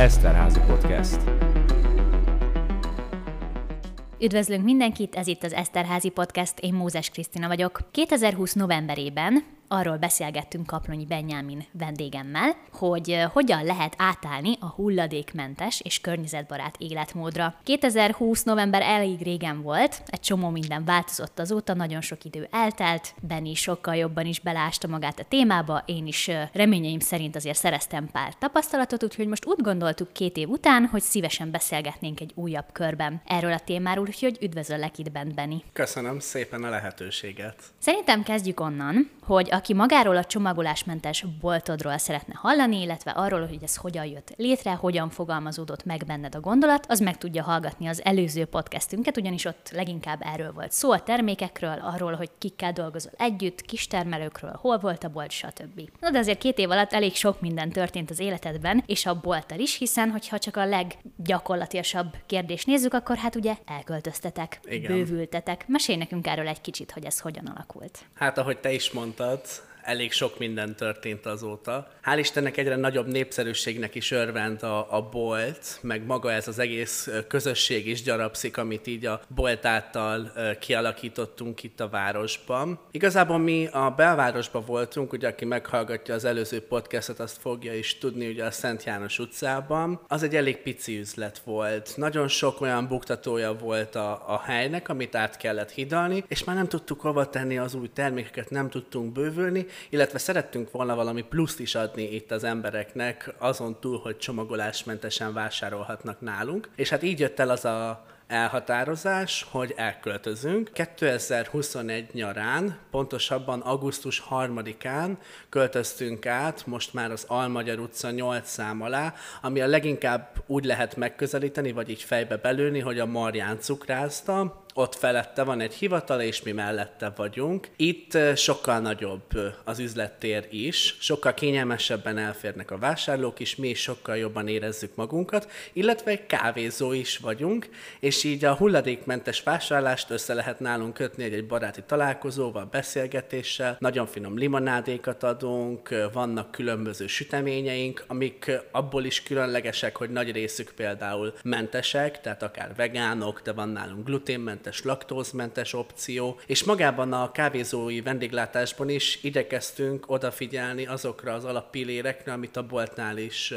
Eszterházi Podcast. Üdvözlünk mindenkit, ez itt az Eszterházi Podcast, én Mózes Krisztina vagyok. 2020 novemberében arról beszélgettünk Kaplonyi Benyámin vendégemmel, hogy hogyan lehet átállni a hulladékmentes és környezetbarát életmódra. 2020 november elég régen volt, egy csomó minden változott azóta, nagyon sok idő eltelt, Benni sokkal jobban is belásta magát a témába, én is reményeim szerint azért szereztem pár tapasztalatot, úgyhogy most úgy gondoltuk két év után, hogy szívesen beszélgetnénk egy újabb körben erről a témáról, úgyhogy üdvözöllek itt bent, Benni. Köszönöm szépen a lehetőséget. Szerintem kezdjük onnan, hogy aki magáról a csomagolásmentes boltodról szeretne hallani, illetve arról, hogy ez hogyan jött létre, hogyan fogalmazódott meg benned a gondolat, az meg tudja hallgatni az előző podcastünket, ugyanis ott leginkább erről volt szó, a termékekről, arról, hogy kikkel dolgozol együtt, kistermelőkről, hol volt a bolt, stb. Na de azért két év alatt elég sok minden történt az életedben, és a bolttal is, hiszen hogyha csak a leggyakorlatiasabb kérdést nézzük, akkor hát ugye elköltöztetek, Igen. bővültetek. Mesélj nekünk erről egy kicsit, hogy ez hogyan alakult. Hát, ahogy te is mondtad, elég sok minden történt azóta. Hál' Istennek egyre nagyobb népszerűségnek is örvend a, a bolt, meg maga ez az egész közösség is gyarapszik, amit így a bolt által kialakítottunk itt a városban. Igazából mi a belvárosban voltunk, ugye aki meghallgatja az előző podcastot, azt fogja is tudni, ugye a Szent János utcában. Az egy elég pici üzlet volt. Nagyon sok olyan buktatója volt a, a helynek, amit át kellett hidalni, és már nem tudtuk hova tenni az új termékeket, nem tudtunk bővülni, illetve szerettünk volna valami pluszt is adni itt az embereknek, azon túl, hogy csomagolásmentesen vásárolhatnak nálunk. És hát így jött el az a elhatározás, hogy elköltözünk. 2021 nyarán, pontosabban augusztus 3-án költöztünk át, most már az Almagyar utca 8 szám alá, ami a leginkább úgy lehet megközelíteni, vagy így fejbe belőni, hogy a Marján cukrázta, ott felette van egy hivatal, és mi mellette vagyunk. Itt sokkal nagyobb az üzlettér is, sokkal kényelmesebben elférnek a vásárlók is, mi is sokkal jobban érezzük magunkat, illetve egy kávézó is vagyunk, és így a hulladékmentes vásárlást össze lehet nálunk kötni egy, egy baráti találkozóval, beszélgetéssel, nagyon finom limonádékat adunk, vannak különböző süteményeink, amik abból is különlegesek, hogy nagy részük például mentesek, tehát akár vegánok, de van nálunk gluténmentes, gluténmentes, laktózmentes opció, és magában a kávézói vendéglátásban is igyekeztünk odafigyelni azokra az alappillérekre, amit a boltnál is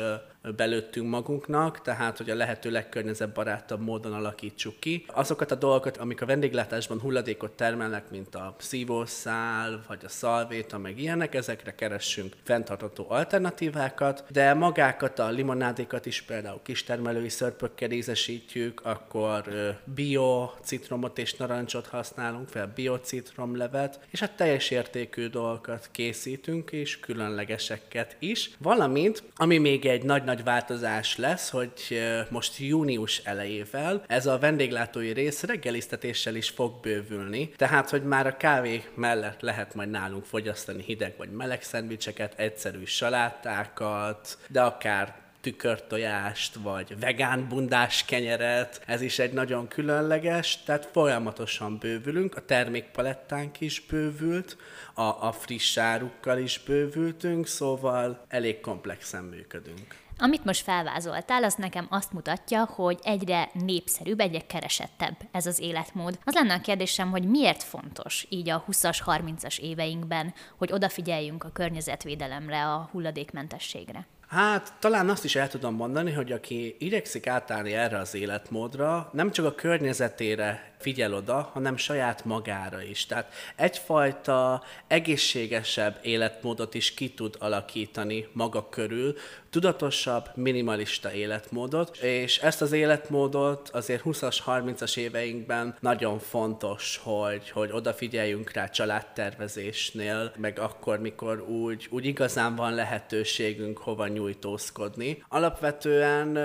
belőttünk magunknak, tehát hogy a lehető legkörnyezetbarátabb módon alakítsuk ki. Azokat a dolgokat, amik a vendéglátásban hulladékot termelnek, mint a szívószál, vagy a szalvéta, meg ilyenek, ezekre keressünk fenntartható alternatívákat, de magákat, a limonádékat is például kistermelői szörpökkel ízesítjük, akkor bio citromot és narancsot használunk fel, bio citromlevet, és a teljes értékű dolgokat készítünk, és különlegeseket is. Valamint, ami még egy nagy nagy változás lesz, hogy most június elejével ez a vendéglátói rész reggelisztetéssel is fog bővülni, tehát hogy már a kávé mellett lehet majd nálunk fogyasztani hideg vagy meleg szendvicseket, egyszerű salátákat, de akár tükörtojást, vagy vegán bundás kenyeret, ez is egy nagyon különleges, tehát folyamatosan bővülünk, a termékpalettánk is bővült, a, a friss árukkal is bővültünk, szóval elég komplexen működünk. Amit most felvázoltál, az nekem azt mutatja, hogy egyre népszerűbb, egyre keresettebb ez az életmód. Az lenne a kérdésem, hogy miért fontos így a 20-as, 30-as éveinkben, hogy odafigyeljünk a környezetvédelemre, a hulladékmentességre? Hát talán azt is el tudom mondani, hogy aki igyekszik átállni erre az életmódra, nem csak a környezetére figyel oda, hanem saját magára is. Tehát egyfajta egészségesebb életmódot is ki tud alakítani maga körül, tudatosabb, minimalista életmódot, és ezt az életmódot azért 20-as, 30-as éveinkben nagyon fontos, hogy, hogy odafigyeljünk rá családtervezésnél, meg akkor, mikor úgy, úgy igazán van lehetőségünk hova nyújtózkodni. Alapvetően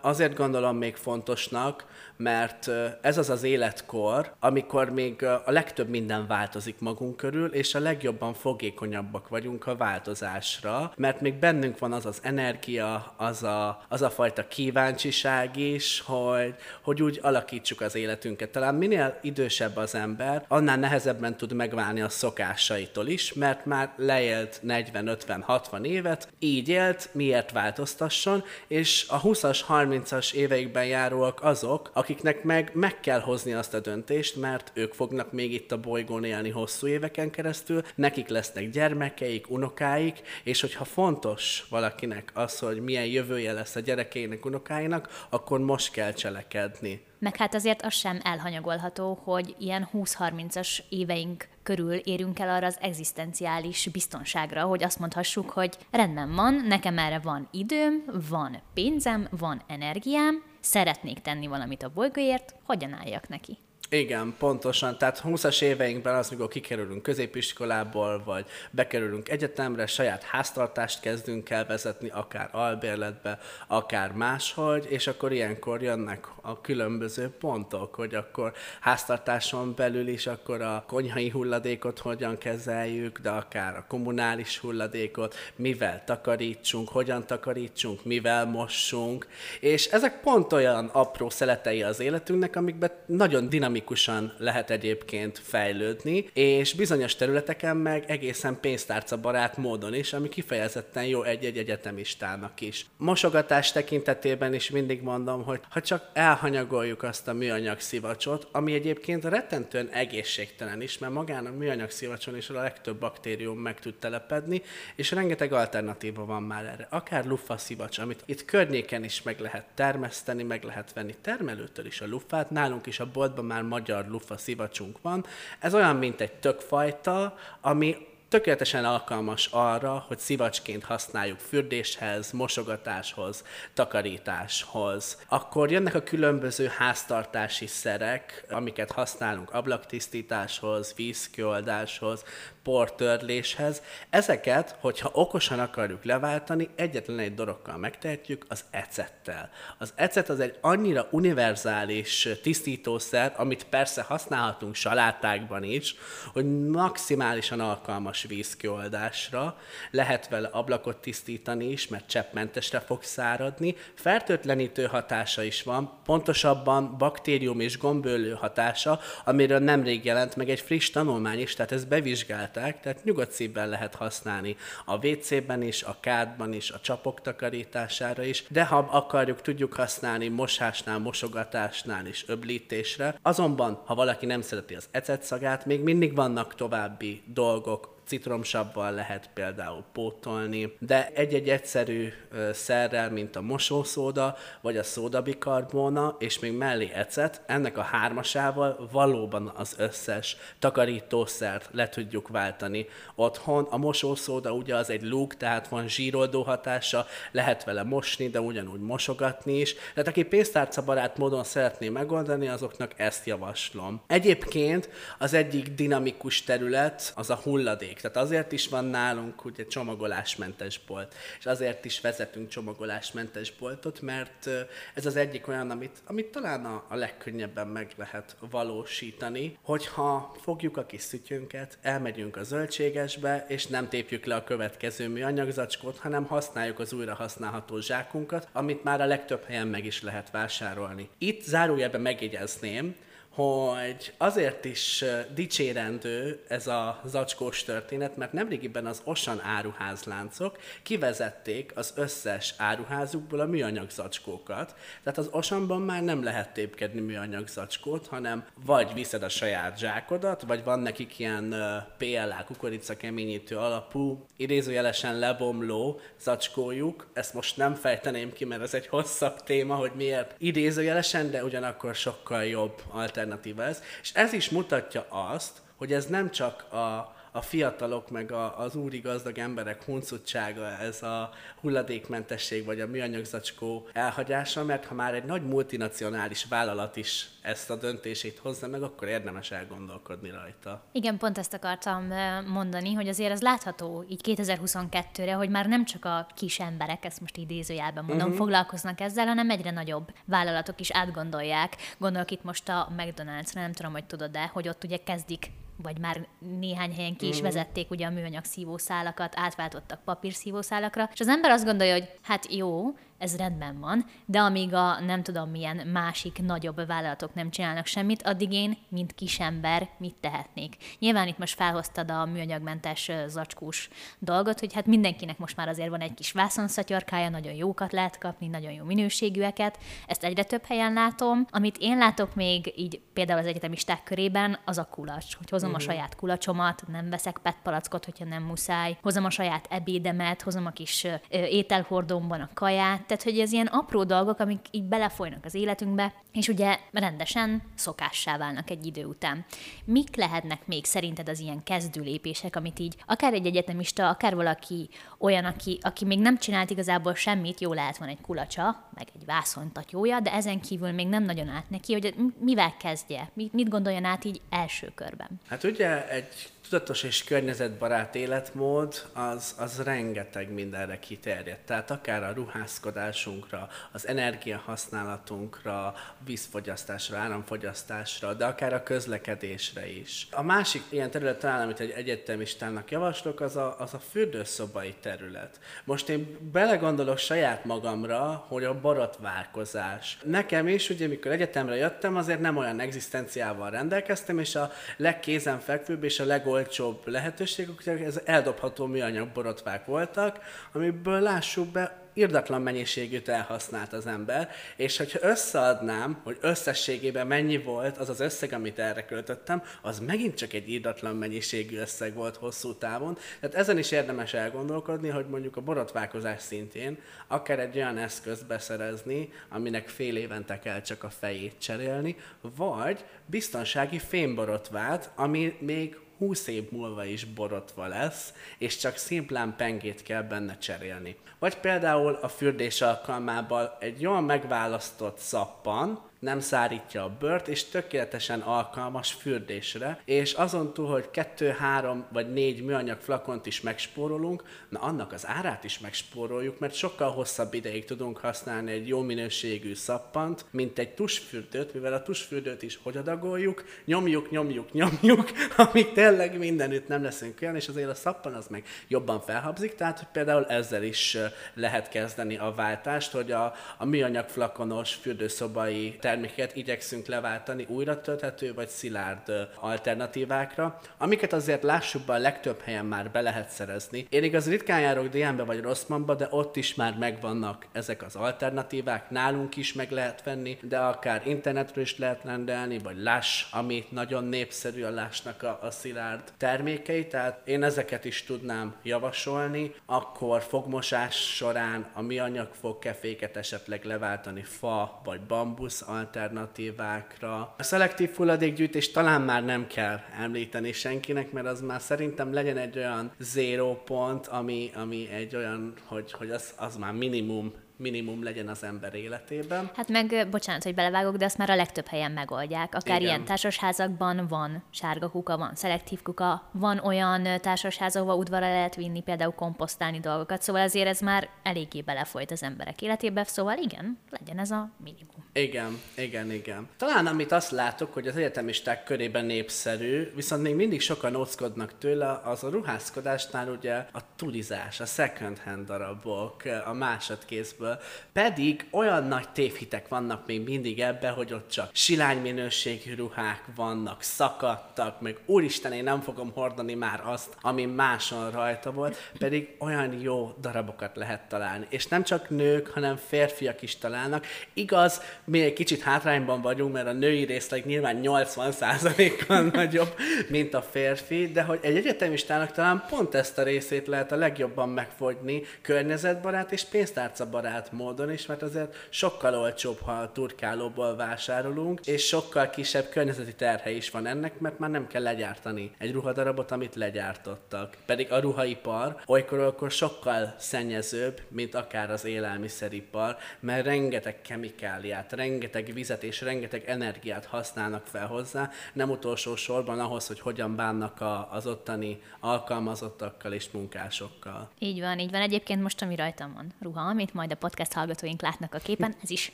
azért gondolom még fontosnak, mert ez az az élet életkor, amikor még a legtöbb minden változik magunk körül, és a legjobban fogékonyabbak vagyunk a változásra, mert még bennünk van az az energia, az a, az a fajta kíváncsiság is, hogy, hogy úgy alakítsuk az életünket. Talán minél idősebb az ember, annál nehezebben tud megválni a szokásaitól is, mert már leélt 40-50-60 évet, így élt, miért változtasson, és a 20-as, 30-as éveikben járóak azok, akiknek meg meg kell hozni azt a döntést, mert ők fognak még itt a bolygón élni hosszú éveken keresztül, nekik lesznek gyermekeik, unokáik, és hogyha fontos valakinek az, hogy milyen jövője lesz a gyerekeinek, unokáinak, akkor most kell cselekedni. Meg hát azért az sem elhanyagolható, hogy ilyen 20-30-as éveink körül érünk el arra az egzisztenciális biztonságra, hogy azt mondhassuk, hogy rendben van, nekem erre van időm, van pénzem, van energiám, szeretnék tenni valamit a bolygóért, hogyan álljak neki? Igen, pontosan. Tehát 20-as éveinkben az, mikor kikerülünk középiskolából, vagy bekerülünk egyetemre, saját háztartást kezdünk el vezetni, akár albérletbe, akár máshogy, és akkor ilyenkor jönnek a különböző pontok, hogy akkor háztartáson belül is akkor a konyhai hulladékot hogyan kezeljük, de akár a kommunális hulladékot, mivel takarítsunk, hogyan takarítsunk, mivel mossunk, és ezek pont olyan apró szeletei az életünknek, amikben nagyon dinamikus dinamikusan lehet egyébként fejlődni, és bizonyos területeken meg egészen pénztárca barát módon is, ami kifejezetten jó egy-egy egyetemistának is. Mosogatás tekintetében is mindig mondom, hogy ha csak elhanyagoljuk azt a műanyag szivacsot, ami egyébként rettentően egészségtelen is, mert magán a műanyag szivacson is a legtöbb baktérium meg tud telepedni, és rengeteg alternatíva van már erre. Akár luffa szivacs, amit itt környéken is meg lehet termeszteni, meg lehet venni termelőtől is a luffát, nálunk is a boltban már magyar lufa szivacsunk van. Ez olyan, mint egy tökfajta, ami tökéletesen alkalmas arra, hogy szivacsként használjuk fürdéshez, mosogatáshoz, takarításhoz. Akkor jönnek a különböző háztartási szerek, amiket használunk ablaktisztításhoz, vízkioldáshoz, portörléshez. Ezeket, hogyha okosan akarjuk leváltani, egyetlen egy dologgal megtehetjük, az ecettel. Az ecet az egy annyira univerzális tisztítószer, amit persze használhatunk salátákban is, hogy maximálisan alkalmas vízkioldásra, lehet vele ablakot tisztítani is, mert cseppmentesre fog száradni, fertőtlenítő hatása is van, pontosabban baktérium és gombölő hatása, amiről nemrég jelent meg egy friss tanulmány is, tehát ezt bevizsgálták, tehát nyugodt szívben lehet használni a WC-ben is, a kádban is, a csapok takarítására is, de ha akarjuk, tudjuk használni mosásnál, mosogatásnál is öblítésre. Azonban, ha valaki nem szereti az ecet szagát, még mindig vannak további dolgok, citromsabbal lehet például pótolni, de egy-egy egyszerű szerrel, mint a mosószóda, vagy a szódabikarbóna, és még mellé ecet, ennek a hármasával valóban az összes takarítószert le tudjuk váltani otthon. A mosószóda ugye az egy lúg, tehát van zsíroldó hatása, lehet vele mosni, de ugyanúgy mosogatni is. Tehát aki pénztárca barát módon szeretné megoldani, azoknak ezt javaslom. Egyébként az egyik dinamikus terület az a hulladék. Tehát azért is van nálunk ugye csomagolásmentes bolt, és azért is vezetünk csomagolásmentes boltot, mert ez az egyik olyan, amit, amit talán a, a legkönnyebben meg lehet valósítani, hogyha fogjuk a kis szütyünket, elmegyünk a zöldségesbe, és nem tépjük le a következő műanyagzacskót, hanem használjuk az újra használható zsákunkat, amit már a legtöbb helyen meg is lehet vásárolni. Itt zárójelben megjegyezném, hogy azért is dicsérendő ez a zacskós történet, mert nemrégiben az Osan áruházláncok kivezették az összes áruházukból a műanyag zacskókat. Tehát az Osanban már nem lehet tépkedni műanyag zacskót, hanem vagy viszed a saját zsákodat, vagy van nekik ilyen PLA kukorica keményítő alapú, idézőjelesen lebomló zacskójuk. Ezt most nem fejteném ki, mert ez egy hosszabb téma, hogy miért idézőjelesen, de ugyanakkor sokkal jobb alternatív alternatíva ez, és ez is mutatja azt, hogy ez nem csak a, a fiatalok, meg a, az úri gazdag emberek huncutsága, ez a hulladékmentesség, vagy a műanyagzacskó elhagyása, mert ha már egy nagy multinacionális vállalat is ezt a döntését hozza meg, akkor érdemes elgondolkodni rajta. Igen, pont ezt akartam mondani, hogy azért az látható így 2022-re, hogy már nem csak a kis emberek, ezt most idézőjelben mondom, uh-huh. foglalkoznak ezzel, hanem egyre nagyobb vállalatok is átgondolják. Gondolok itt most a McDonald's-ra, nem tudom, hogy tudod-e, hogy ott ugye kezdik vagy már néhány helyen ki is mm. vezették ugye a műanyag szívószálakat, átváltottak papírszívószálakra, és az ember azt gondolja, hogy hát jó, ez rendben van, de amíg a nem tudom milyen másik nagyobb vállalatok nem csinálnak semmit, addig én, mint kisember, mit tehetnék. Nyilván itt most felhoztad a műanyagmentes zacskós dolgot, hogy hát mindenkinek most már azért van egy kis vászonszatyorkája, nagyon jókat lehet kapni, nagyon jó minőségűeket, ezt egyre több helyen látom. Amit én látok még így például az egyetemisták körében, az a kulacs, hogy hozom uh-huh. a mhm. saját kulacsomat, nem veszek PET palackot, hogyha nem muszáj, hozom a saját ebédemet, hozom a kis ételhordomban a kaját, tehát, hogy ez ilyen apró dolgok, amik így belefolynak az életünkbe, és ugye rendesen szokássá válnak egy idő után. Mik lehetnek még szerinted az ilyen kezdő lépések, amit így akár egy egyetemista, akár valaki olyan, aki, aki még nem csinált igazából semmit, jó lehet van egy kulacsa, meg egy vászontatyója, de ezen kívül még nem nagyon át neki, hogy mivel kezdje, mit gondoljon át így első körben. Hát ugye egy tudatos és környezetbarát életmód az, az rengeteg mindenre kiterjed. Tehát akár a ruházkodásunkra, az energiahasználatunkra, vízfogyasztásra, áramfogyasztásra, de akár a közlekedésre is. A másik ilyen terület talán, amit egy egyetemistának javaslok, az a, az a fürdőszobai terület. Most én belegondolok saját magamra, hogy a borotválkozás. Nekem is, ugye, mikor egyetemre jöttem, azért nem olyan egzisztenciával rendelkeztem, és a legkézenfekvőbb és a legold legolcsóbb lehetőségek, ez eldobható műanyag borotvák voltak, amiből lássuk be, irdatlan mennyiségűt elhasznált az ember, és hogyha összeadnám, hogy összességében mennyi volt az az összeg, amit erre költöttem, az megint csak egy irdatlan mennyiségű összeg volt hosszú távon. Tehát ezen is érdemes elgondolkodni, hogy mondjuk a borotválkozás szintjén akár egy olyan eszközt beszerezni, aminek fél évente kell csak a fejét cserélni, vagy biztonsági fémborotvát, ami még 20 év múlva is borotva lesz, és csak szimplán pengét kell benne cserélni. Vagy például a fürdés alkalmával egy jól megválasztott szappan, nem szárítja a bört, és tökéletesen alkalmas fürdésre, és azon túl, hogy kettő, három vagy négy műanyag flakont is megspórolunk, na annak az árát is megspóroljuk, mert sokkal hosszabb ideig tudunk használni egy jó minőségű szappant, mint egy tusfürdőt, mivel a tusfürdőt is hogy adagoljuk, nyomjuk, nyomjuk, nyomjuk, amíg tényleg mindenütt nem leszünk olyan, és azért a szappan az meg jobban felhabzik, tehát például ezzel is lehet kezdeni a váltást, hogy a, a műanyag flakonos fürdőszobai termékeket igyekszünk leváltani újra tölthető vagy szilárd alternatívákra, amiket azért lássuk be a legtöbb helyen már be lehet szerezni. Én igaz ritkán járok DM-be vagy Rosszmanba, de ott is már megvannak ezek az alternatívák, nálunk is meg lehet venni, de akár internetről is lehet rendelni, vagy Lash, ami nagyon népszerű a Lashnak a, a szilárd termékei, tehát én ezeket is tudnám javasolni, akkor fogmosás során a mi anyagfogkeféket esetleg leváltani fa vagy bambusz alternatívákra. A szelektív hulladékgyűjtés talán már nem kell említeni senkinek, mert az már szerintem legyen egy olyan zero pont, ami, ami egy olyan, hogy, hogy az, az már minimum minimum legyen az ember életében. Hát meg, bocsánat, hogy belevágok, de azt már a legtöbb helyen megoldják. Akár Igen. ilyen társasházakban van sárga kuka, van szelektív kuka, van olyan társasház, ahova udvarra lehet vinni, például komposztálni dolgokat, szóval azért ez már eléggé belefolyt az emberek életébe, szóval igen, legyen ez a minimum. Igen, igen, igen. Talán amit azt látok, hogy az egyetemisták körében népszerű, viszont még mindig sokan óckodnak tőle, az a ruházkodásnál ugye a turizás, a second hand darabok, a másodkézből pedig olyan nagy tévhitek vannak még mindig ebbe, hogy ott csak silány minőségű ruhák vannak, szakadtak, meg úristen, én nem fogom hordani már azt, ami máson rajta volt, pedig olyan jó darabokat lehet találni. És nem csak nők, hanem férfiak is találnak. Igaz, mi egy kicsit hátrányban vagyunk, mert a női részleg nyilván 80%-kal nagyobb, mint a férfi, de hogy egy egyetemistának talán pont ezt a részét lehet a legjobban megfogyni környezetbarát és pénztárcabarát módon is, mert azért sokkal olcsóbb, ha a turkálóból vásárolunk, és sokkal kisebb környezeti terhe is van ennek, mert már nem kell legyártani egy ruhadarabot, amit legyártottak. Pedig a ruhaipar olykor akkor sokkal szennyezőbb, mint akár az élelmiszeripar, mert rengeteg kemikáliát, rengeteg vizet és rengeteg energiát használnak fel hozzá, nem utolsó sorban ahhoz, hogy hogyan bánnak a, az ottani alkalmazottakkal és munkásokkal. Így van, így van. Egyébként most, ami rajtam van ruha, amit majd a podcast hallgatóink látnak a képen, ez is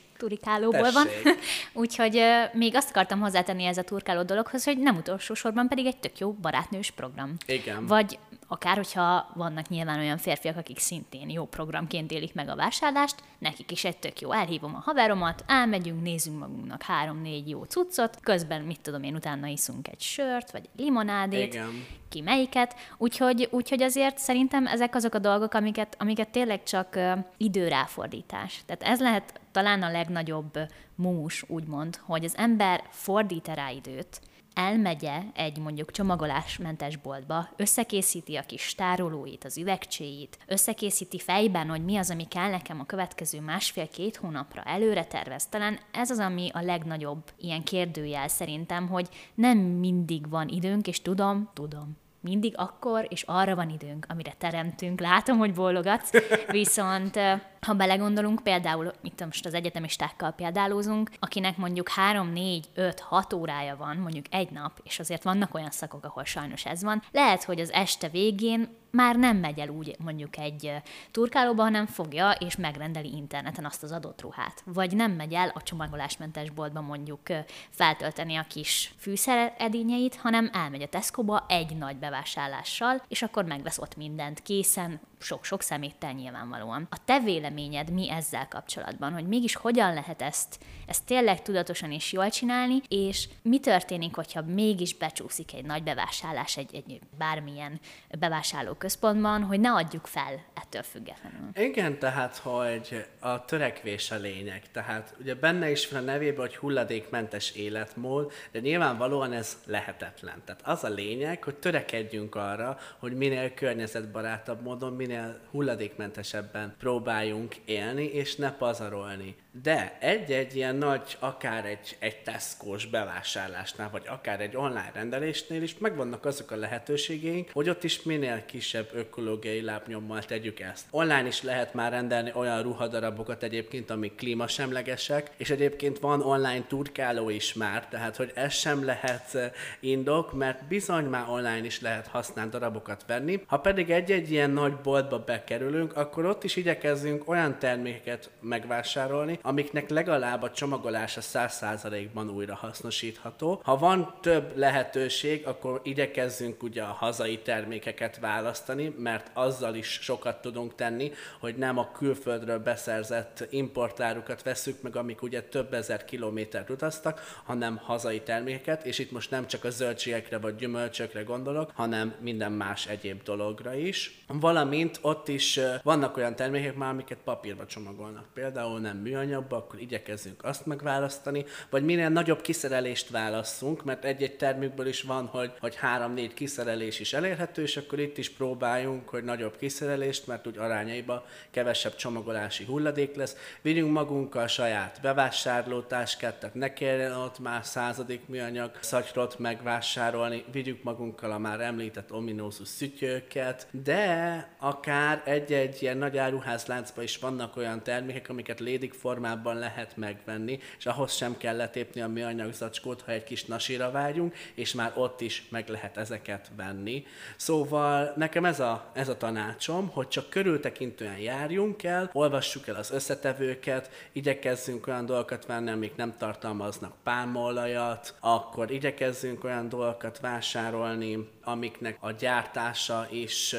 turikálóból van. Úgyhogy még azt akartam hozzátenni ez a turkáló dologhoz, hogy nem utolsó sorban pedig egy tök jó barátnős program. Igen. Vagy akár, hogyha vannak nyilván olyan férfiak, akik szintén jó programként élik meg a vásárlást, nekik is egy tök jó. Elhívom a haveromat, elmegyünk, nézzünk magunknak három-négy jó cuccot, közben, mit tudom én, utána iszunk egy sört, vagy egy limonádét, Igen. ki melyiket. Úgyhogy, úgyhogy azért szerintem ezek azok a dolgok, amiket, amiket tényleg csak időráfordítás. Tehát ez lehet talán a legnagyobb mumus, úgymond, hogy az ember fordít rá időt, elmegye egy mondjuk csomagolásmentes boltba, összekészíti a kis tárolóit, az üvegcséit, összekészíti fejben, hogy mi az, ami kell nekem a következő másfél-két hónapra előre tervez. Talán ez az, ami a legnagyobb ilyen kérdőjel szerintem, hogy nem mindig van időnk, és tudom, tudom, mindig akkor és arra van időnk, amire teremtünk. Látom, hogy bólogatsz, viszont ha belegondolunk, például itt most az egyetemistákkal példálózunk, akinek mondjuk 3, 4, 5, 6 órája van, mondjuk egy nap, és azért vannak olyan szakok, ahol sajnos ez van, lehet, hogy az este végén már nem megy el úgy mondjuk egy turkálóba, hanem fogja és megrendeli interneten azt az adott ruhát. Vagy nem megy el a csomagolásmentes boltba mondjuk feltölteni a kis fűszeredényeit, hanem elmegy a Tesco-ba egy nagy bevásárlással, és akkor megvesz ott mindent készen, sok-sok szeméttel nyilvánvalóan. A te véleményed mi ezzel kapcsolatban, hogy mégis hogyan lehet ezt, ezt tényleg tudatosan és jól csinálni, és mi történik, hogyha mégis becsúszik egy nagy bevásárlás egy, egy bármilyen bevásárlóközpontban, hogy ne adjuk fel ettől függetlenül. Igen, tehát, hogy a törekvés a lényeg. Tehát ugye benne is van a nevében, hogy hulladékmentes életmód, de nyilvánvalóan ez lehetetlen. Tehát az a lényeg, hogy törekedjünk arra, hogy minél környezetbarátabb módon, minél hulladékmentesebben próbáljunk élni, és ne pazarolni. De egy-egy ilyen nagy, akár egy, egy Tesco-s bevásárlásnál, vagy akár egy online rendelésnél is megvannak azok a lehetőségeink, hogy ott is minél kisebb ökológiai lábnyommal tegyük ezt. Online is lehet már rendelni olyan ruhadarabokat egyébként, amik klímasemlegesek, és egyébként van online turkáló is már, tehát hogy ez sem lehet eh, indok, mert bizony már online is lehet használt darabokat venni. Ha pedig egy-egy ilyen nagy boltba bekerülünk, akkor ott is igyekezzünk olyan termékeket megvásárolni, amiknek legalább a csomagolása 100%-ban újra hasznosítható. Ha van több lehetőség, akkor igyekezzünk ugye a hazai termékeket választani, mert azzal is sokat tudunk tenni, hogy nem a külföldről beszerzett importárukat veszük meg, amik ugye több ezer kilométert utaztak, hanem hazai termékeket, és itt most nem csak a zöldségekre vagy gyümölcsökre gondolok, hanem minden más egyéb dologra is. Valamint ott is vannak olyan termékek már, amiket papírba csomagolnak. Például nem műanyagba, akkor igyekezzünk azt megválasztani, vagy minél nagyobb kiszerelést válasszunk, mert egy-egy termékből is van, hogy, hogy három-négy kiszerelés is elérhető, és akkor itt is próbáljunk, hogy nagyobb kiszerelést, mert úgy arányaiba kevesebb csomagolási hulladék lesz. Vigyünk magunkkal saját bevásárlótáskát, tehát ne kelljen ott már századik műanyag szatyrot megvásárolni, vigyük magunkkal a már említett ominózus szütyőket, de akár egy-egy ilyen nagy áruházláncban is vannak olyan termékek, amiket lédik formában lehet megvenni, és ahhoz sem kell letépni a műanyag zacskót, ha egy kis nasira vágyunk, és már ott is meg lehet ezeket venni. Szóval nekem ez a, ez a tanácsom, hogy csak körültekintően járjunk el, olvassuk el az összetevőket, igyekezzünk olyan dolgokat venni, amik nem tartalmaznak pálmaolajat, akkor igyekezzünk olyan dolgokat vásárolni, amiknek a gyártása is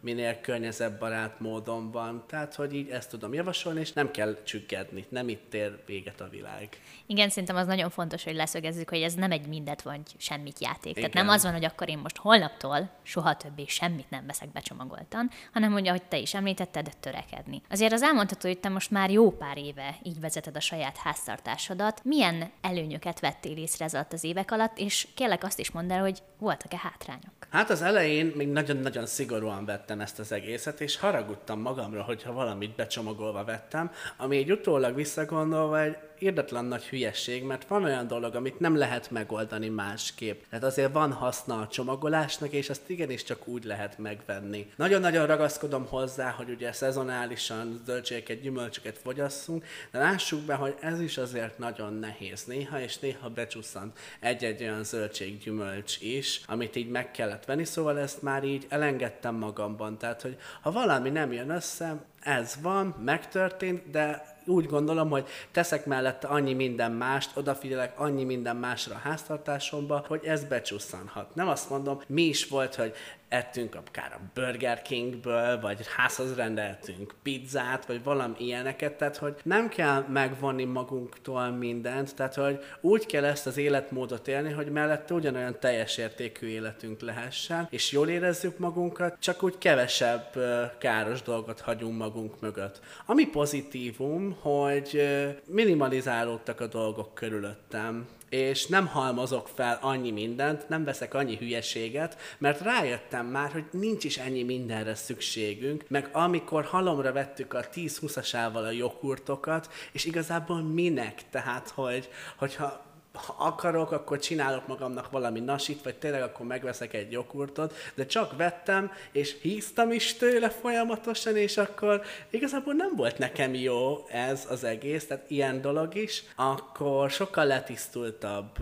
minél környezetbarát módon van. Tehát, hogy így ezt tudom javasolni, és nem kell csüggedni, nem itt ér véget a világ. Igen, szerintem az nagyon fontos, hogy leszögezzük, hogy ez nem egy mindet vagy semmit játék. Igen. Tehát nem az van, hogy akkor én most holnaptól soha többé semmit nem veszek becsomagoltan, hanem hogy te is említetted, törekedni. Azért az elmondható, hogy te most már jó pár éve így vezeted a saját háztartásodat. Milyen előnyöket vettél észre ez alatt az évek alatt, és kérlek azt is mondd el, hogy voltak-e hátrányok? Hát az elején még nagyon-nagyon szigorúan vettem ezt az egészet, és haragudtam magamra, hogyha valamit becsomagolva vettem, ami egy utólag visszagondolva egy érdetlen nagy hülyesség, mert van olyan dolog, amit nem lehet megoldani másképp. Tehát azért van haszna a csomagolásnak, és azt igenis csak úgy lehet megvenni. Nagyon-nagyon ragaszkodom hozzá, hogy ugye szezonálisan zöldségeket, gyümölcsöket fogyasszunk, de lássuk be, hogy ez is azért nagyon nehéz néha, és néha becsusszant egy-egy olyan zöldséggyümölcs is, amit így meg kellett venni, szóval ezt már így elengedtem magamban. Tehát, hogy ha valami nem jön össze, ez van, megtörtént, de úgy gondolom, hogy teszek mellette annyi minden mást, odafigyelek annyi minden másra a háztartásomba, hogy ez becsusszanhat. Nem azt mondom, mi is volt, hogy ettünk akár a Burger Kingből, vagy házhoz rendeltünk pizzát, vagy valami ilyeneket, tehát hogy nem kell megvonni magunktól mindent, tehát hogy úgy kell ezt az életmódot élni, hogy mellette ugyanolyan teljes értékű életünk lehessen, és jól érezzük magunkat, csak úgy kevesebb káros dolgot hagyunk magunk mögött. Ami pozitívum, hogy minimalizálódtak a dolgok körülöttem és nem halmozok fel annyi mindent, nem veszek annyi hülyeséget, mert rájöttem már, hogy nincs is ennyi mindenre szükségünk, meg amikor halomra vettük a 10-20-asával a joghurtokat, és igazából minek? Tehát, hogy, hogyha ha akarok, akkor csinálok magamnak valami nasit, vagy tényleg akkor megveszek egy joghurtot, de csak vettem, és híztam is tőle folyamatosan, és akkor igazából nem volt nekem jó ez az egész, tehát ilyen dolog is, akkor sokkal letisztultabb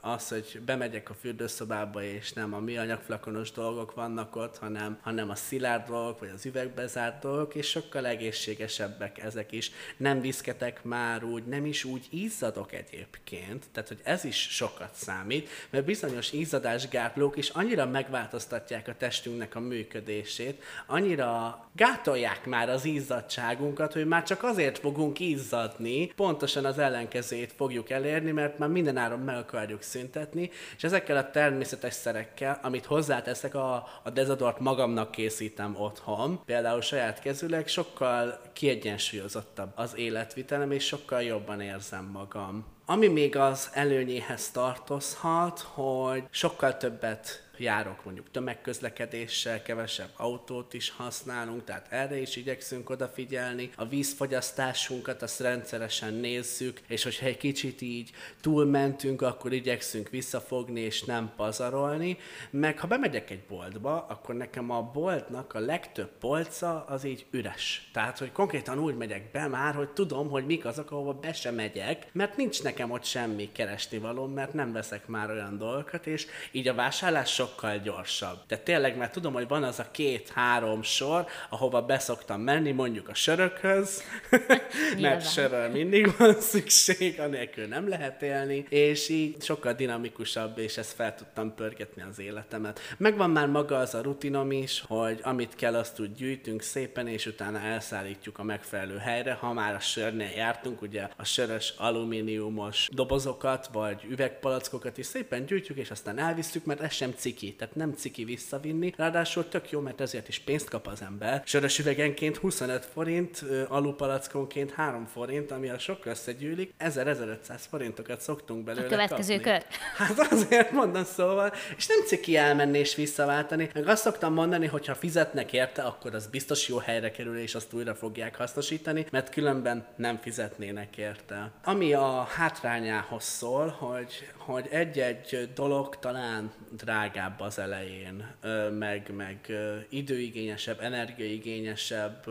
az, hogy bemegyek a fürdőszobába, és nem a mi anyagflakonos dolgok vannak ott, hanem, hanem a szilárd dolgok, vagy az üvegbe zárt dolgok, és sokkal egészségesebbek ezek is. Nem viszketek már úgy, nem is úgy izzadok egyébként, tehát hogy ez is sokat számít, mert bizonyos izzadásgátlók is annyira megváltoztatják a testünknek a működését, annyira gátolják már az izzadságunkat, hogy már csak azért fogunk izzadni, pontosan az ellenkezőjét fogjuk elérni, mert már mindenáron meg akarjuk szüntetni, és ezekkel a természetes szerekkel, amit hozzáteszek, a, a dezodort magamnak készítem otthon, például saját kezüleg, sokkal kiegyensúlyozottabb az életvitelem, és sokkal jobban érzem magam. Ami még az előnyéhez tartozhat, hogy sokkal többet járok mondjuk tömegközlekedéssel, kevesebb autót is használunk, tehát erre is igyekszünk odafigyelni. A vízfogyasztásunkat azt rendszeresen nézzük, és hogyha egy kicsit így túlmentünk, akkor igyekszünk visszafogni és nem pazarolni. Meg ha bemegyek egy boltba, akkor nekem a boltnak a legtöbb polca az így üres. Tehát, hogy konkrétan úgy megyek be már, hogy tudom, hogy mik azok, ahova be sem megyek, mert nincs nekem ott semmi keresni való, mert nem veszek már olyan dolgokat, és így a vásárlás sok sokkal gyorsabb. De tényleg, mert tudom, hogy van az a két-három sor, ahova beszoktam menni, mondjuk a sörökhöz, mert sörről mindig van szükség, anélkül nem lehet élni, és így sokkal dinamikusabb, és ezt fel tudtam pörgetni az életemet. Megvan már maga az a rutinom is, hogy amit kell, azt úgy gyűjtünk szépen, és utána elszállítjuk a megfelelő helyre. Ha már a sörnél jártunk, ugye a sörös alumíniumos dobozokat, vagy üvegpalackokat is szépen gyűjtjük, és aztán elvisztük, mert ez sem ciki ciki, tehát nem ciki visszavinni. Ráadásul tök jó, mert ezért is pénzt kap az ember. Sörös üvegenként 25 forint, alupalackonként 3 forint, ami a sok összegyűlik, 1000-1500 forintokat szoktunk belőle A következő kapni. kör. Hát azért mondom szóval, és nem ciki elmenni és visszaváltani. Meg azt szoktam mondani, hogy ha fizetnek érte, akkor az biztos jó helyre kerül, és azt újra fogják hasznosítani, mert különben nem fizetnének érte. Ami a hátrányához szól, hogy, hogy egy-egy dolog talán drágább az elején, meg, meg időigényesebb, energiaigényesebb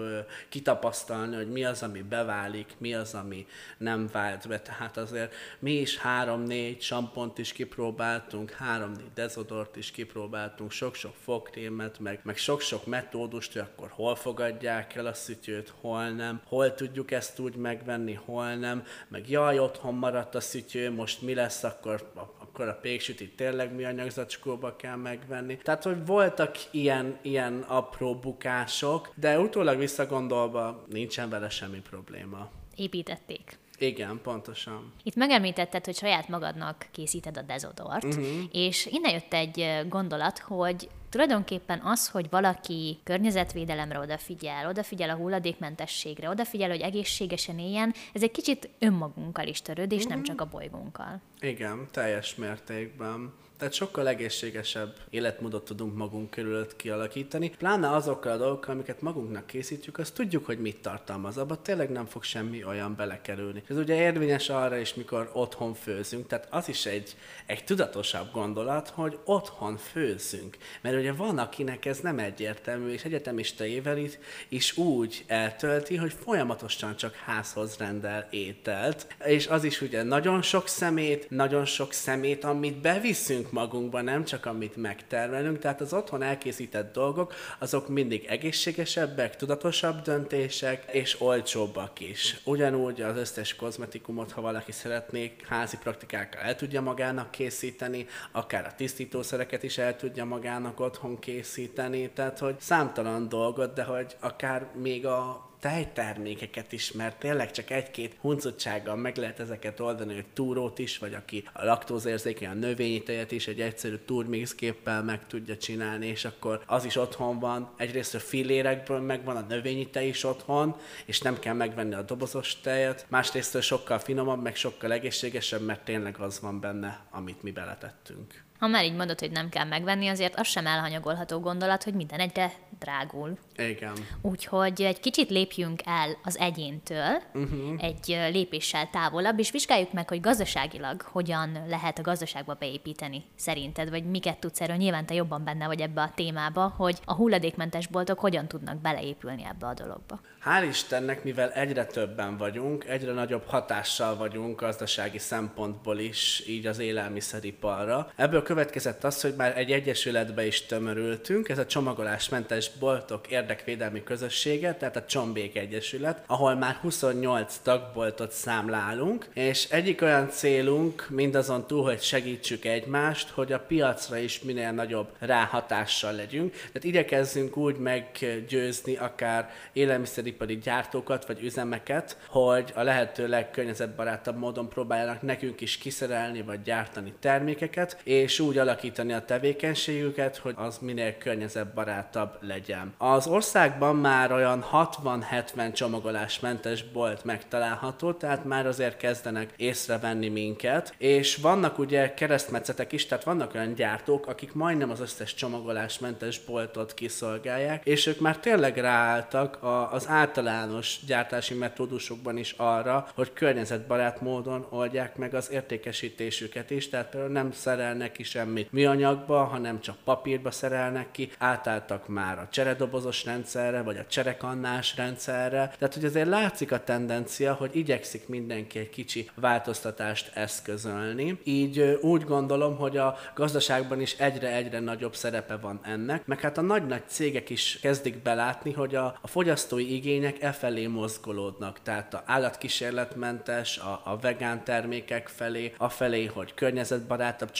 kitapasztalni, hogy mi az, ami beválik, mi az, ami nem vált be. Tehát azért mi is három-négy sampont is kipróbáltunk, három-négy dezodort is kipróbáltunk, sok-sok fogkrémet, meg, meg sok-sok metódust, hogy akkor hol fogadják el a szütyőt, hol nem, hol tudjuk ezt úgy megvenni, hol nem, meg jaj, otthon maradt a szütyő, most mi lesz, akkor akkor a péksütit tényleg műanyag zacskóba kell megvenni. Tehát, hogy voltak ilyen, ilyen apró bukások, de utólag visszagondolva nincsen vele semmi probléma. Építették. Igen, pontosan. Itt megemlítetted, hogy saját magadnak készíted a dezodort, uh-huh. és innen jött egy gondolat, hogy Tulajdonképpen az, hogy valaki környezetvédelemre odafigyel, odafigyel a hulladékmentességre, odafigyel, hogy egészségesen éljen, ez egy kicsit önmagunkkal is törőd, és uh-huh. nem csak a bolygónkkal. Igen, teljes mértékben. Tehát sokkal egészségesebb életmódot tudunk magunk körül kialakítani. Pláne azokkal a dolgokkal, amiket magunknak készítjük, azt tudjuk, hogy mit tartalmaz. Abba tényleg nem fog semmi olyan belekerülni. Ez ugye érvényes arra is, mikor otthon főzünk. Tehát az is egy, egy tudatosabb gondolat, hogy otthon főzzünk. Mert ugye van, akinek ez nem egyértelmű, és egyetemista évelit is úgy eltölti, hogy folyamatosan csak házhoz rendel ételt. És az is ugye nagyon sok szemét, nagyon sok szemét, amit beviszünk magunkban, nem csak amit megtermelünk, tehát az otthon elkészített dolgok, azok mindig egészségesebbek, tudatosabb döntések, és olcsóbbak is. Ugyanúgy az összes kozmetikumot, ha valaki szeretnék, házi praktikákkal el tudja magának készíteni, akár a tisztítószereket is el tudja magának otthon készíteni, tehát hogy számtalan dolgot, de hogy akár még a tejtermékeket is, mert tényleg csak egy-két huncutsággal meg lehet ezeket oldani, hogy túrót is, vagy aki a laktózérzékeny, a növényi tejet is egy egyszerű turmixképpel meg tudja csinálni, és akkor az is otthon van. Egyrészt a filérekből megvan a növényi tej is otthon, és nem kell megvenni a dobozos tejet. Másrészt sokkal finomabb, meg sokkal egészségesebb, mert tényleg az van benne, amit mi beletettünk. Ha már így mondod, hogy nem kell megvenni, azért az sem elhanyagolható gondolat, hogy minden egyre drágul. Igen. Úgyhogy egy kicsit lépjünk el az egyéntől, uh-huh. egy lépéssel távolabb, és vizsgáljuk meg, hogy gazdaságilag hogyan lehet a gazdaságba beépíteni szerinted, vagy miket tudsz erről. Nyilván te jobban benne vagy ebbe a témába, hogy a hulladékmentes boltok hogyan tudnak beleépülni ebbe a dologba. Hál' Istennek, mivel egyre többen vagyunk, egyre nagyobb hatással vagyunk gazdasági szempontból is, így az élelmiszeriparra. Ebből következett az, hogy már egy egyesületbe is tömörültünk, ez a csomagolásmentes boltok érdekvédelmi közössége, tehát a Csombék Egyesület, ahol már 28 tagboltot számlálunk, és egyik olyan célunk mindazon túl, hogy segítsük egymást, hogy a piacra is minél nagyobb ráhatással legyünk. Tehát igyekezzünk úgy meggyőzni akár élelmiszeripari gyártókat vagy üzemeket, hogy a lehető legkörnyezetbarátabb módon próbáljanak nekünk is kiszerelni vagy gyártani termékeket, és úgy alakítani a tevékenységüket, hogy az minél környezetbarátabb legyen. Az országban már olyan 60-70 csomagolásmentes bolt megtalálható, tehát már azért kezdenek észrevenni minket, és vannak ugye keresztmetszetek is, tehát vannak olyan gyártók, akik majdnem az összes csomagolásmentes boltot kiszolgálják, és ők már tényleg ráálltak az általános gyártási metódusokban is arra, hogy környezetbarát módon oldják meg az értékesítésüket is, tehát például nem szerelnek is semmit műanyagba, hanem csak papírba szerelnek ki, átálltak már a cseredobozos rendszerre, vagy a cserekannás rendszerre. Tehát, hogy azért látszik a tendencia, hogy igyekszik mindenki egy kicsi változtatást eszközölni. Így úgy gondolom, hogy a gazdaságban is egyre-egyre nagyobb szerepe van ennek, meg hát a nagy-nagy cégek is kezdik belátni, hogy a, a fogyasztói igények e felé mozgolódnak. Tehát a állatkísérletmentes, a, a vegán termékek felé, a felé, hogy környezetbarátabb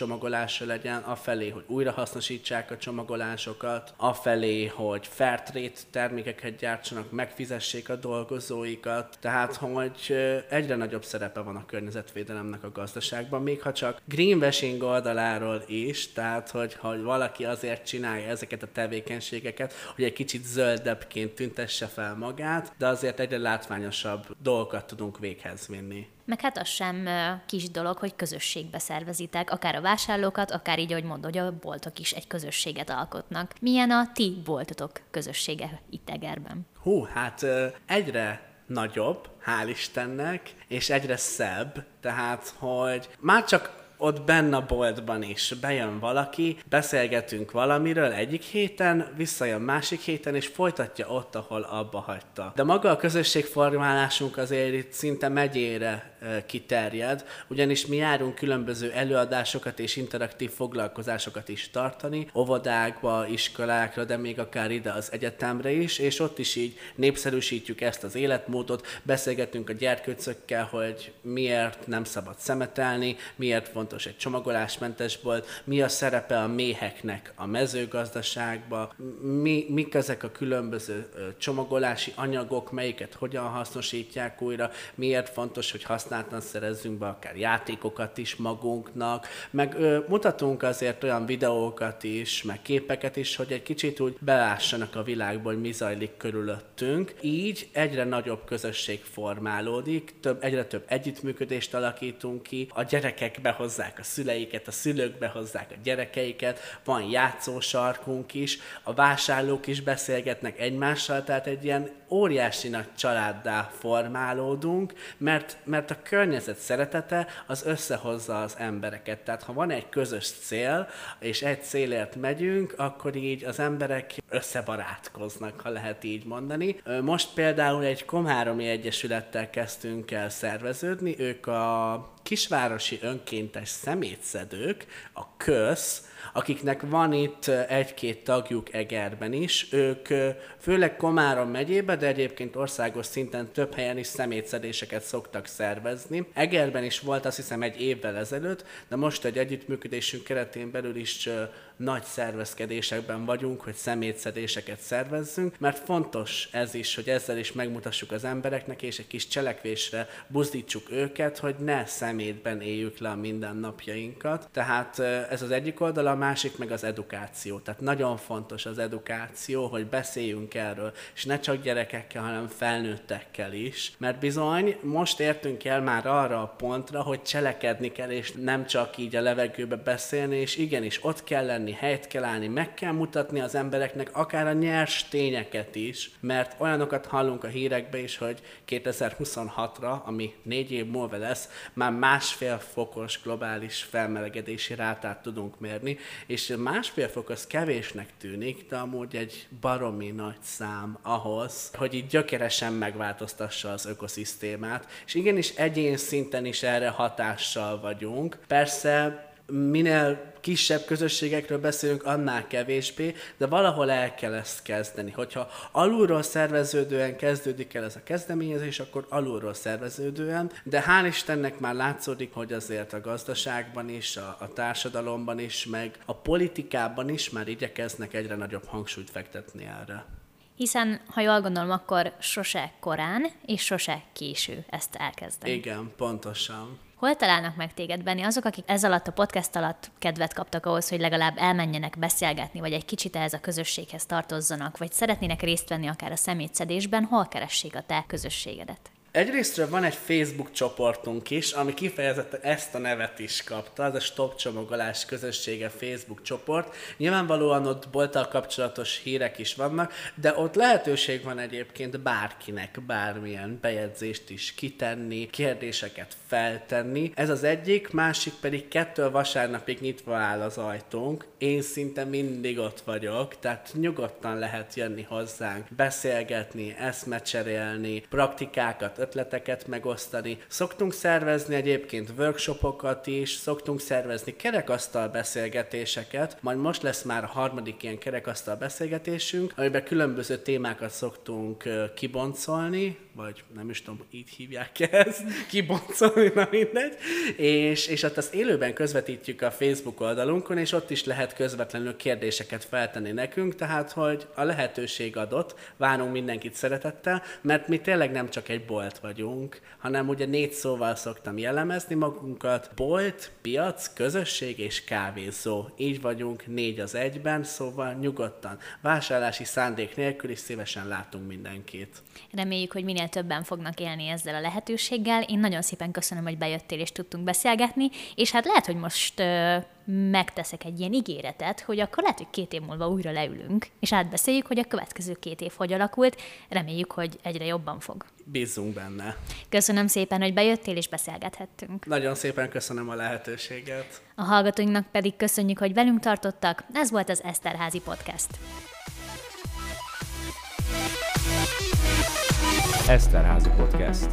csomagolása legyen, afelé, hogy újrahasznosítsák a csomagolásokat, afelé, hogy fairtrade termékeket gyártsanak, megfizessék a dolgozóikat, tehát hogy egyre nagyobb szerepe van a környezetvédelemnek a gazdaságban, még ha csak greenwashing oldaláról is, tehát hogy ha valaki azért csinálja ezeket a tevékenységeket, hogy egy kicsit zöldebbként tüntesse fel magát, de azért egyre látványosabb dolgokat tudunk véghez vinni. Meg hát az sem kis dolog, hogy közösségbe szervezitek, akár a vásárlókat, akár így, ahogy mondod, hogy a boltok is egy közösséget alkotnak. Milyen a ti boltotok közössége itt Egerben? Hú, hát egyre nagyobb, hál' Istennek, és egyre szebb, tehát, hogy már csak ott benne a boltban is bejön valaki, beszélgetünk valamiről egyik héten, visszajön másik héten, és folytatja ott, ahol abba hagyta. De maga a közösségformálásunk azért itt szinte megyére kiterjed, ugyanis mi járunk különböző előadásokat és interaktív foglalkozásokat is tartani, óvodákba, iskolákra, de még akár ide az egyetemre is, és ott is így népszerűsítjük ezt az életmódot, beszélgetünk a gyerkőcökkel, hogy miért nem szabad szemetelni, miért fontos fontos egy csomagolásmentes bolt, mi a szerepe a méheknek a mezőgazdaságban, mi, mik ezek a különböző csomagolási anyagok, melyiket hogyan hasznosítják újra, miért fontos, hogy használtan szerezzünk be akár játékokat is magunknak, meg ö, mutatunk azért olyan videókat is, meg képeket is, hogy egy kicsit úgy belássanak a világból, hogy mi zajlik körülöttünk. Így egyre nagyobb közösség formálódik, több, egyre több együttműködést alakítunk ki, a gyerekek behozzák a szüleiket, a szülők behozzák a gyerekeiket, van játszósarkunk is, a vásárlók is beszélgetnek egymással, tehát egy ilyen óriási nagy családdá formálódunk, mert, mert a környezet szeretete az összehozza az embereket. Tehát ha van egy közös cél, és egy célért megyünk, akkor így az emberek összebarátkoznak, ha lehet így mondani. Most például egy Komáromi Egyesülettel kezdtünk el szerveződni, ők a kisvárosi önkéntes szemétszedők, a köz, akiknek van itt egy-két tagjuk Egerben is. Ők főleg Komárom megyében, de egyébként országos szinten több helyen is szemétszedéseket szoktak szervezni. Egerben is volt azt hiszem egy évvel ezelőtt, de most egy együttműködésünk keretén belül is nagy szervezkedésekben vagyunk, hogy szemétszedéseket szervezzünk, mert fontos ez is, hogy ezzel is megmutassuk az embereknek, és egy kis cselekvésre buzdítsuk őket, hogy ne szemétben éljük le a mindennapjainkat. Tehát ez az egyik oldala, a másik meg az edukáció. Tehát nagyon fontos az edukáció, hogy beszéljünk erről, és ne csak gyerekekkel, hanem felnőttekkel is, mert bizony most értünk el már arra a pontra, hogy cselekedni kell, és nem csak így a levegőbe beszélni, és igenis ott kell lenni, helyt kell állni, meg kell mutatni az embereknek akár a nyers tényeket is, mert olyanokat hallunk a hírekbe is, hogy 2026-ra, ami négy év múlva lesz, már másfél fokos globális felmelegedési rátát tudunk mérni, és másfél fok az kevésnek tűnik, de amúgy egy baromi nagy szám ahhoz, hogy így gyökeresen megváltoztassa az ökoszisztémát, és igenis egyén szinten is erre hatással vagyunk. Persze minél kisebb közösségekről beszélünk, annál kevésbé, de valahol el kell ezt kezdeni. Hogyha alulról szerveződően kezdődik el ez a kezdeményezés, akkor alulról szerveződően, de hál' Istennek már látszódik, hogy azért a gazdaságban is, a, a társadalomban is, meg a politikában is már igyekeznek egyre nagyobb hangsúlyt fektetni erre. Hiszen, ha jól gondolom, akkor sose korán és sose késő ezt elkezdeni. Igen, pontosan. Hol találnak meg téged, Benni? Azok, akik ez alatt a podcast alatt kedvet kaptak ahhoz, hogy legalább elmenjenek beszélgetni, vagy egy kicsit ehhez a közösséghez tartozzanak, vagy szeretnének részt venni akár a szemétszedésben, hol keressék a te közösségedet? Egyrésztről van egy Facebook csoportunk is, ami kifejezetten ezt a nevet is kapta, az a Stop Csomagolás közössége Facebook csoport. Nyilvánvalóan ott bolttal kapcsolatos hírek is vannak, de ott lehetőség van egyébként bárkinek bármilyen bejegyzést is kitenni, kérdéseket feltenni. Ez az egyik, másik pedig kettő vasárnapig nyitva áll az ajtónk. Én szinte mindig ott vagyok, tehát nyugodtan lehet jönni hozzánk, beszélgetni, eszmecserélni, praktikákat ötleteket megosztani. Szoktunk szervezni egyébként workshopokat is, szoktunk szervezni kerekasztal beszélgetéseket, majd most lesz már a harmadik ilyen kerekasztal beszélgetésünk, amiben különböző témákat szoktunk kiboncolni, vagy nem is tudom, így hívják ezt, kiboncolni, na mindegy, és, és ott azt élőben közvetítjük a Facebook oldalunkon, és ott is lehet közvetlenül kérdéseket feltenni nekünk, tehát, hogy a lehetőség adott, várunk mindenkit szeretettel, mert mi tényleg nem csak egy bolt vagyunk, hanem ugye négy szóval szoktam jellemezni magunkat, bolt, piac, közösség és kávézó. Így vagyunk négy az egyben, szóval nyugodtan, vásárlási szándék nélkül is szívesen látunk mindenkit. Reméljük, hogy minél többen fognak élni ezzel a lehetőséggel. Én nagyon szépen köszönöm, hogy bejöttél és tudtunk beszélgetni, és hát lehet, hogy most ö, megteszek egy ilyen ígéretet, hogy akkor lehet, hogy két év múlva újra leülünk, és átbeszéljük, hogy a következő két év hogy alakult. Reméljük, hogy egyre jobban fog. Bízzunk benne. Köszönöm szépen, hogy bejöttél és beszélgethettünk. Nagyon szépen köszönöm a lehetőséget. A hallgatóinknak pedig köszönjük, hogy velünk tartottak. Ez volt az Eszterházi Podcast. Eszterházi Podcast.